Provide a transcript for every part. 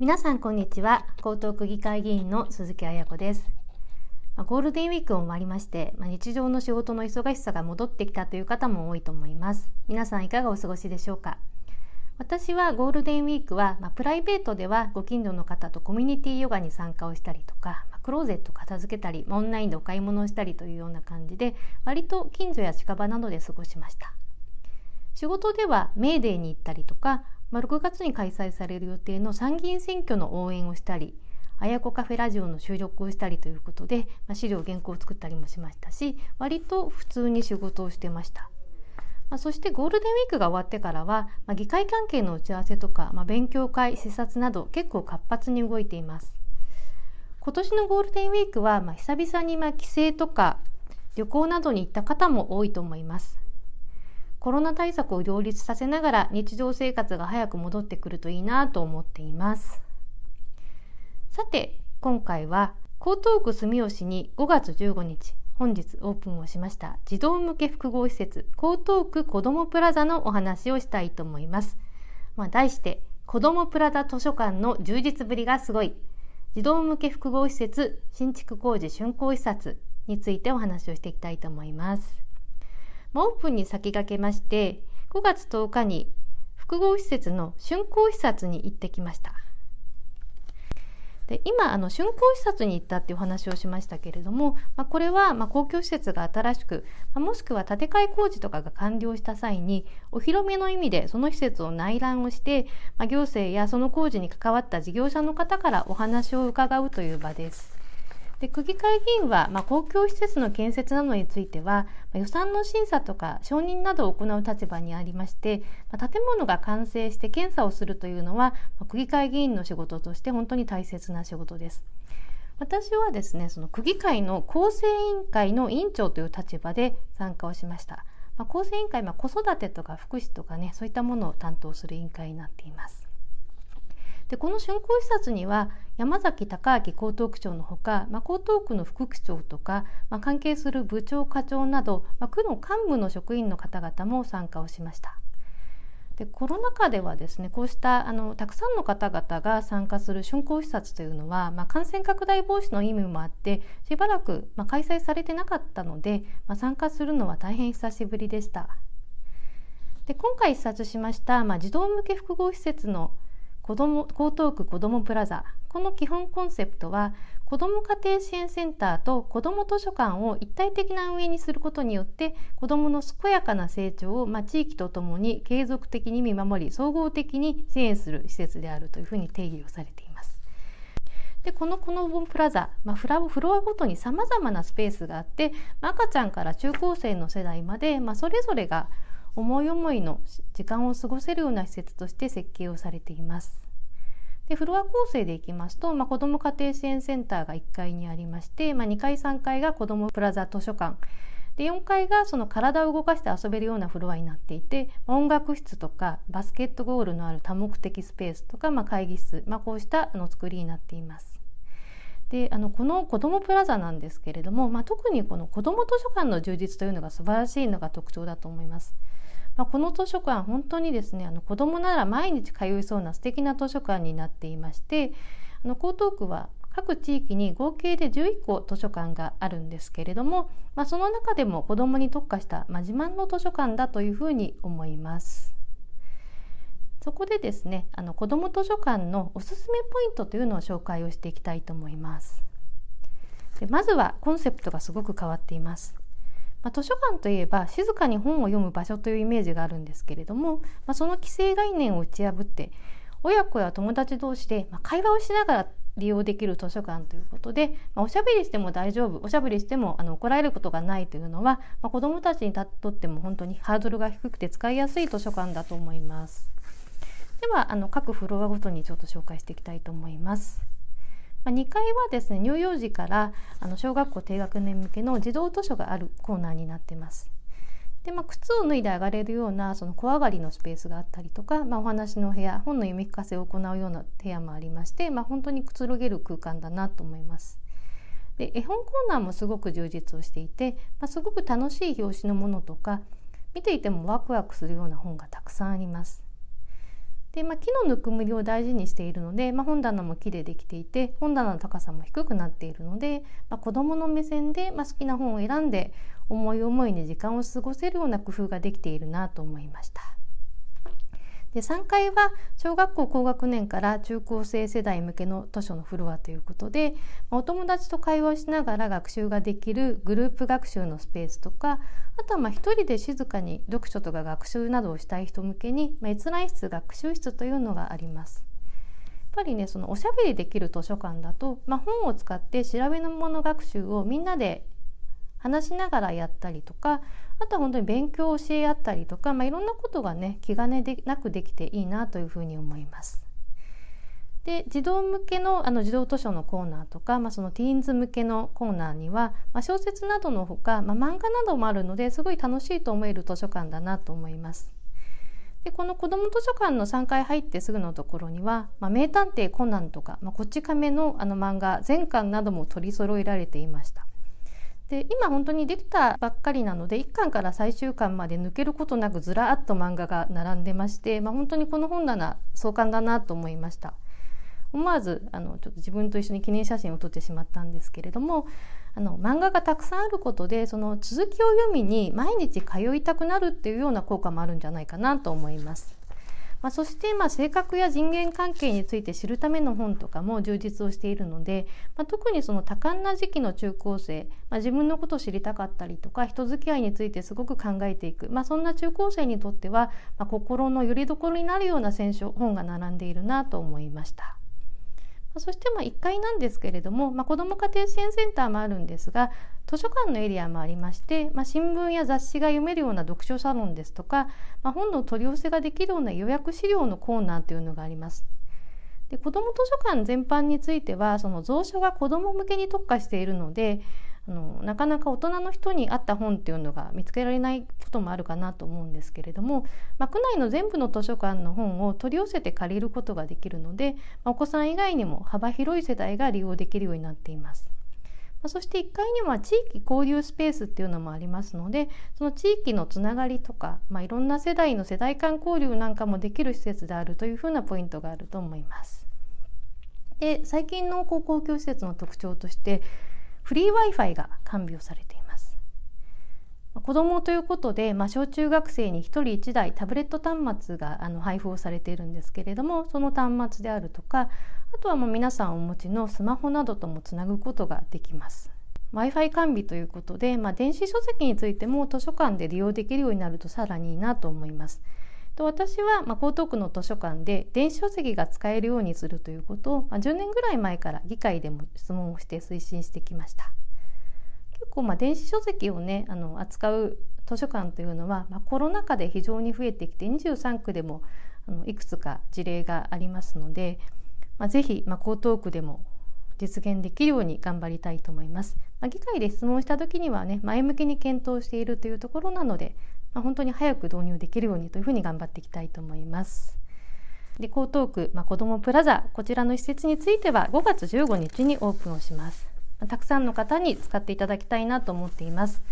皆さんこんにちは。江東区議会議員の鈴木彩子です。ゴールデンウィークを終わりまして日常の仕事の忙しさが戻ってきたという方も多いと思います。皆さんいかがお過ごしでしょうか？私はゴールデンウィークは、ま、プライベートではご近所の方とコミュニティヨガに参加をしたりとか、ま、クローゼット片付けたりオンラインでお買い物をしたりというような感じで割と近所や近場などで過ごしました。仕事ではメーデーに行ったりとかまあ、6月に開催される予定の参議院選挙の応援をしたりあやこカフェラジオの収録をしたりということで、まあ、資料原稿を作ったりもしましたし割と普通に仕事をしてました。まあ、そしてゴールデンウィークが終わってからは、まあ、議会関係の打ち合わせとか、まあ、勉強会視察など結構活発に動いています今年のゴールデンウィークは、まあ、久々にまあ帰省とか旅行などに行った方も多いと思いますコロナ対策を両立させながら日常生活が早く戻ってくるといいなと思っています。さて今回は江東区住吉に5月15日本日オープンをしました児童向け複合施設江東区子どもプラザのお話をしたいと思います、まあ、題して子どもプラザ図書館の充実ぶりがすごい児童向け複合施設新築工事竣工視察についてお話をしていきたいと思います。オープンに先駆けまして5月10日に複合施設の竣工視察に行ってきましたで今あの竣工視察に行ったっていうお話をしましたけれども、まあ、これはま公共施設が新しく、まあ、もしくは建て替え工事とかが完了した際にお披露目の意味でその施設を内覧をして、まあ、行政やその工事に関わった事業者の方からお話を伺うという場です。で区議会議員は、まあ、公共施設の建設などについては、まあ、予算の審査とか承認などを行う立場にありまして、まあ、建物が完成して検査をするというのは、まあ、区議会議員の仕事として本当に大切な仕事です。私はですねその区議会の構成委員会の委員長という立場で参加をしました。まあ、構成委員会、ま、子育てとか福祉とかねそういったものを担当する委員会になっています。でこの竣工視察には山崎隆明江東区長のほか、まあ、江東区の副区長とか、まあ、関係する部長課長など、まあ、区の幹部の職員の方々も参加をしました。でコロナ禍ではですねこうしたあのたくさんの方々が参加する竣工視察というのは、まあ、感染拡大防止の意味もあってしばらく、まあ、開催されてなかったので、まあ、参加するのは大変久しぶりでした。で今回視察しました、ま、児童向け複合施設の子ども江東区子どもプラザこの基本コンセプトは子ども家庭支援センターと子ども図書館を一体的な運営にすることによって子どもの健やかな成長を、まあ、地域とともに継続的に見守り総合的に支援する施設であるというふうに定義をされています。でこのこのボンプラザ、まあ、フラフロアごとにさまざまなスペースがあって、まあ、赤ちゃんから中高生の世代まで、まあ、それぞれが思い思いの時間を過ごせるような施設として設計をされています。でフロア構成でいきますと、まあ、子ども家庭支援センターが1階にありまして、まあ、2階3階が子どもプラザ図書館で4階がその体を動かして遊べるようなフロアになっていて音楽室とかバスケットゴールのある多目的スペースとか、まあ、会議室、まあ、こうしたあの作りになっています。であのこの子どもプラザなんですけれども、まあ、特にこの子ども図書館の充実というのが素晴らしいのが特徴だと思います。まあ、この図書館本当にですねあの子どもなら毎日通いそうな素敵な図書館になっていましてあの江東区は各地域に合計で11個図書館があるんですけれども、まあ、その中でも子どもに特化した、まあ、自慢の図書館だというふうに思います。そこでですねあの子ども図書館のおすすめポイントというのを紹介をしていきたいと思います。でまずはコンセプトがすごく変わっています。まあ、図書館といえば静かに本を読む場所というイメージがあるんですけれども、まあ、その既成概念を打ち破って親子や友達同士で会話をしながら利用できる図書館ということで、まあ、おしゃべりしても大丈夫おしゃべりしてもあの怒られることがないというのは、まあ、子どもたちにとっても本当にハードルが低くて使いやすい図書館だと思います。ではあの各フロアごとにちょっと紹介していきたいと思います。まあ、2階はですね乳幼児からあの小学校低学年向けの児童図書があるコーナーになってます。でまあ、靴を脱いで上がれるようなその小上がりのスペースがあったりとか、まあ、お話の部屋本の読み聞かせを行うような部屋もありまして、まあ、本当にくつろげる空間だなと思います。で絵本コーナーもすごく充実をしていて、まあ、すごく楽しい表紙のものとか見ていてもワクワクするような本がたくさんあります。で、まあ、木のぬくもりを大事にしているので、まあ、本棚も木でできていて本棚の高さも低くなっているので、まあ、子どもの目線で、ま好きな本を選んで思い思いに時間を過ごせるような工夫ができているなと思いました。で3階は小学校高学年から中高生世代向けの図書のフロアということでお友達と会話をしながら学習ができるグループ学習のスペースとかあとはまあ一人で静かに読書とか学習などをしたい人向けに、まあ、閲覧室学習室というのがあります。やっぱりねそのおしゃべりできる図書館だと、まあ、本を使って調べ物学習をみんなで話しながらやったりとかあとは本当に勉強を教え合ったりとか、まあ、いろんなことがね気兼ねでなくできていいなというふうに思います。で児童向けのあの児童図書のコーナーとか、まあ、そのティーンズ向けのコーナーには、まあ、小説などのほか、まあ、漫画などもあるのですごい楽しいと思える図書館だなと思います。でこの子ども図書館の3階入ってすぐのところには「まあ、名探偵コナン」とか「まあ、こっち亀の」あの漫画全巻なども取り揃えられていました。で今本当にできたばっかりなので1巻から最終巻まで抜けることなくずらっと漫画が並んでまして、まあ、本当にこの本棚壮観だなと思いました。思わずあのちょっと自分と一緒に記念写真を撮ってしまったんですけれどもあの漫画がたくさんあることでその続きを読みに毎日通いたくなるっていうような効果もあるんじゃないかなと思います。まあ、そして、まあ、性格や人間関係について知るための本とかも充実をしているので、まあ、特にその多感な時期の中高生、まあ、自分のことを知りたかったりとか人付き合いについてすごく考えていく、まあ、そんな中高生にとっては、まあ、心のよりどころになるような選書本が並んでいるなと思いました。そしてま1階なんですけれども、まあ、子ども家庭支援センターもあるんですが図書館のエリアもありまして、まあ、新聞や雑誌が読めるような読書サロンですとか、まあ、本の取り寄せができるような予約資料のコーナーというのがあります。で子ども図書館全般についてはその蔵書が子ども向けに特化しているのであのなかなか大人の人に合った本っていうのが見つけられないこともあるかなと思うんですけれども、まあ、区内の全部の図書館の本を取り寄せて借りることができるので、まあ、お子さん以外にも幅広い世代が利用できるようになっています。ま、そして1階には地域交流スペースっていうのもありますのでその地域のつながりとか、まあ、いろんな世代の世代間交流なんかもできる施設であるというふうなポイントがあると思います。で最近の高校教施設の特徴としてフリー Wi-Fi が完備をされています。子どもということで、まあ、小中学生に1人1台タブレット端末があの配布をされているんですけれどもその端末であるとかあとはもう皆さんお持ちのスマホなどともつなぐことができます。Wi-Fi 完備ということで、まあ、電子書籍についても図書館で利用できるようになるとさらにいいなと思います。と私は、まあ、江東区の図書館で電子書籍が使えるようにするということを、まあ、10年ぐらい前から議会でも質問をして推進してきました。結構まあ電子書籍をねあの扱う図書館というのは、まあ、コロナ禍で非常に増えてきて23区でもあのいくつか事例がありますので、まあ、ぜひ、まあ、江東区でも実現できるように頑張りたいと思います。まあ、議会で質問した時にはね前向きに検討しているというところなので、まあ、本当に早く導入できるようにというふうに頑張っていきたいと思います。で江東区、まあ、子どもプラザこちらの施設については5月15日にオープンをします。またくさんの方に使っていただきたいなと思っています。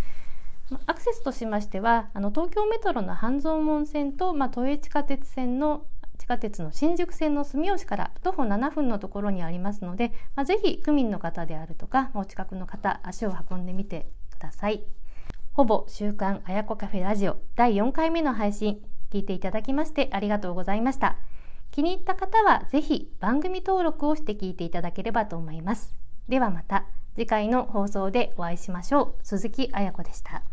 まアクセスとしましてはあの東京メトロの半蔵門線と、まあ、都営地下鉄線の地下鉄の新宿線の住吉から徒歩7分のところにありますので、まあ、ぜひ区民の方であるとかお近くの方足を運んでみてください。ほぼ週刊あやこカフェラジオ第4回目の配信聞いていただきましてありがとうございました。気に入った方はぜひ番組登録をして聞いていただければと思います。ではまた次回の放送でお会いしましょう。鈴木彩子でした。